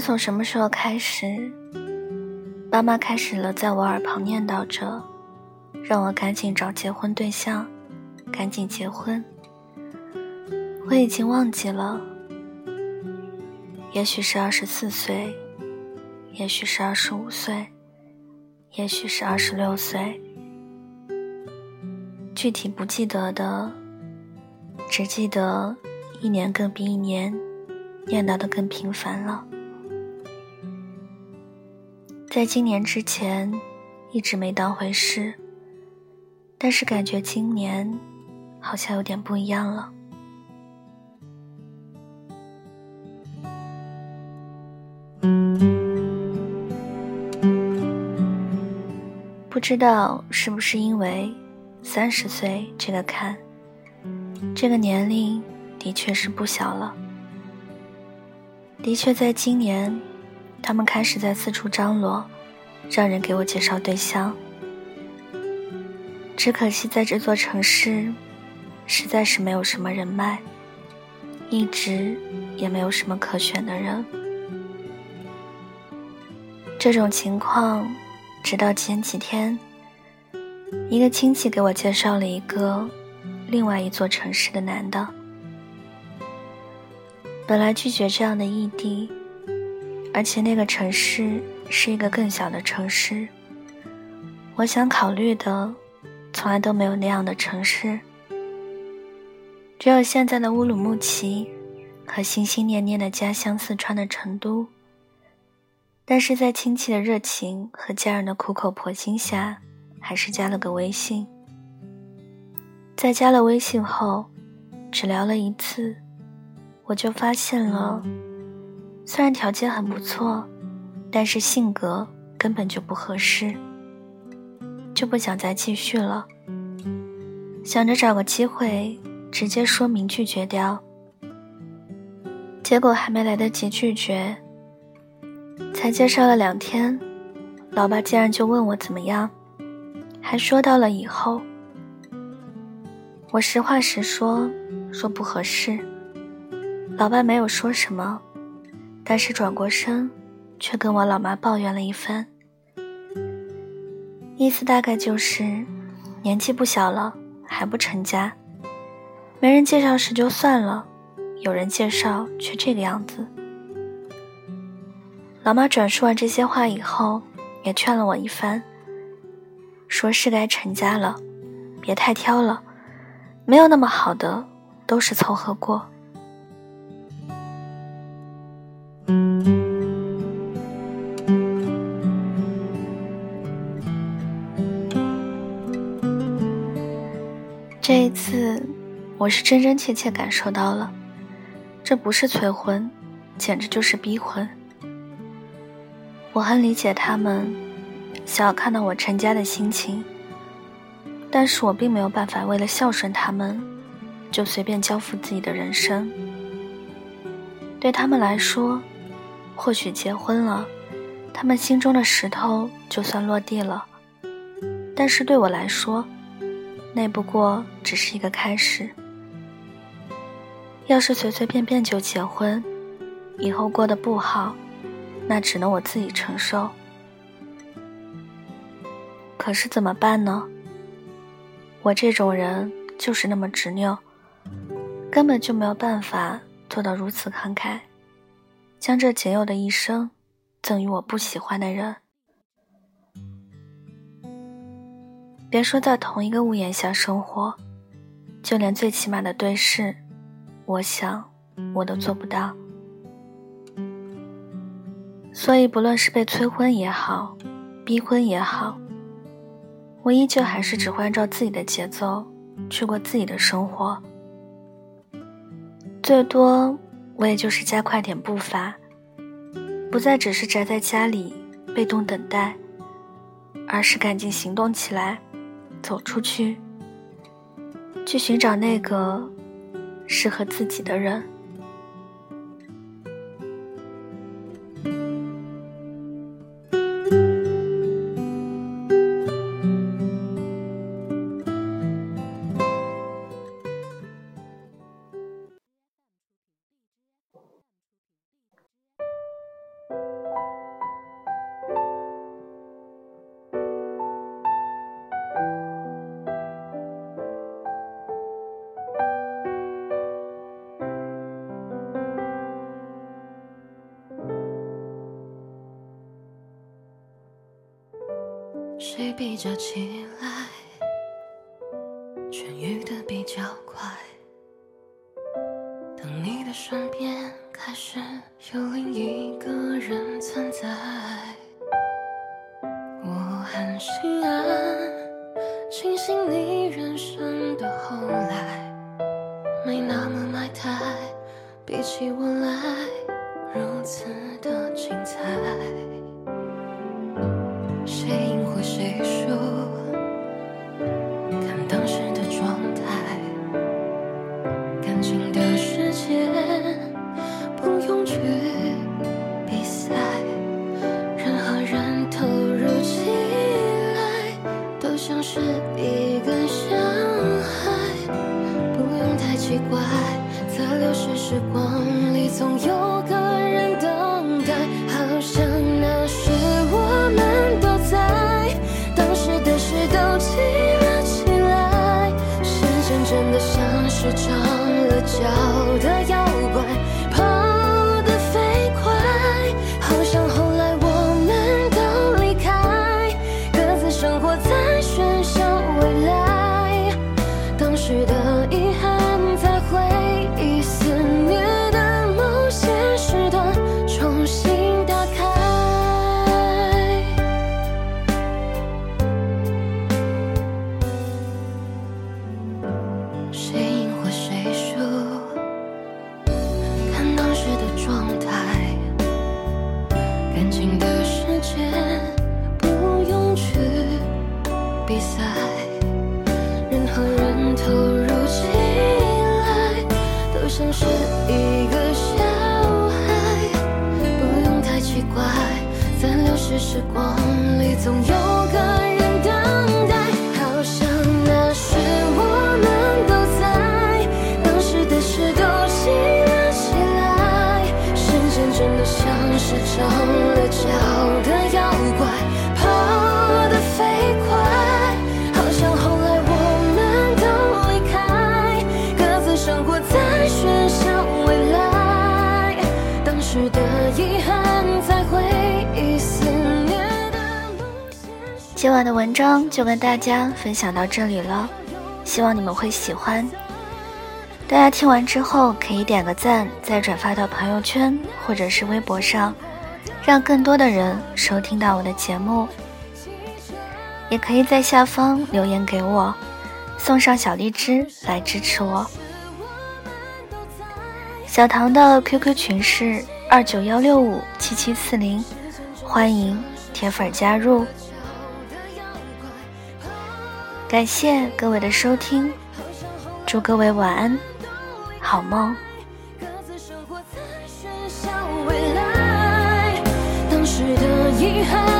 从什么时候开始，爸妈开始了在我耳旁念叨着，让我赶紧找结婚对象，赶紧结婚。我已经忘记了，也许是二十四岁，也许是二十五岁，也许是二十六岁，具体不记得的，只记得一年更比一年念叨的更频繁了。在今年之前，一直没当回事，但是感觉今年好像有点不一样了。不知道是不是因为三十岁这个坎，这个年龄的确是不小了，的确在今年。他们开始在四处张罗，让人给我介绍对象。只可惜在这座城市，实在是没有什么人脉，一直也没有什么可选的人。这种情况，直到前几天，一个亲戚给我介绍了一个另外一座城市的男的。本来拒绝这样的异地。而且那个城市是一个更小的城市。我想考虑的，从来都没有那样的城市，只有现在的乌鲁木齐和心心念念的家乡四川的成都。但是在亲戚的热情和家人的苦口婆心下，还是加了个微信。在加了微信后，只聊了一次，我就发现了。虽然条件很不错，但是性格根本就不合适，就不想再继续了。想着找个机会直接说明拒绝掉，结果还没来得及拒绝，才介绍了两天，老爸竟然就问我怎么样，还说到了以后。我实话实说，说不合适，老爸没有说什么。但是转过身，却跟我老妈抱怨了一番，意思大概就是年纪不小了还不成家，没人介绍时就算了，有人介绍却这个样子。老妈转述完这些话以后，也劝了我一番，说是该成家了，别太挑了，没有那么好的，都是凑合过。这一次，我是真真切切感受到了，这不是催婚，简直就是逼婚。我很理解他们想要看到我成家的心情，但是我并没有办法为了孝顺他们，就随便交付自己的人生。对他们来说，或许结婚了，他们心中的石头就算落地了，但是对我来说，那不过只是一个开始。要是随随便便就结婚，以后过得不好，那只能我自己承受。可是怎么办呢？我这种人就是那么执拗，根本就没有办法做到如此慷慨，将这仅有的一生赠予我不喜欢的人。别说在同一个屋檐下生活，就连最起码的对视，我想我都做不到。所以，不论是被催婚也好，逼婚也好，我依旧还是只会按照自己的节奏去过自己的生活。最多，我也就是加快点步伐，不再只是宅在家里被动等待，而是赶紧行动起来。走出去，去寻找那个适合自己的人。谁比较起来痊愈的比较快？当你的身边开始有另一个人存在，我很心安，庆幸你人生的后来没那么埋汰，比起我来如此的时光里总有个人等待，好像那时我们都在，当时的事都记了起来，时间真的像是长了脚的妖怪，跑得飞快，好像后来我们都离开，各自生活在喧嚣未来，当时的今晚的文章就跟大家分享到这里了，希望你们会喜欢。大家听完之后可以点个赞，再转发到朋友圈或者是微博上，让更多的人收听到我的节目。也可以在下方留言给我，送上小荔枝来支持我。小唐的 QQ 群是二九幺六五七七四零，欢迎铁粉加入。感谢各位的收听，祝各位晚安，好梦。生活未来，当时的遗憾。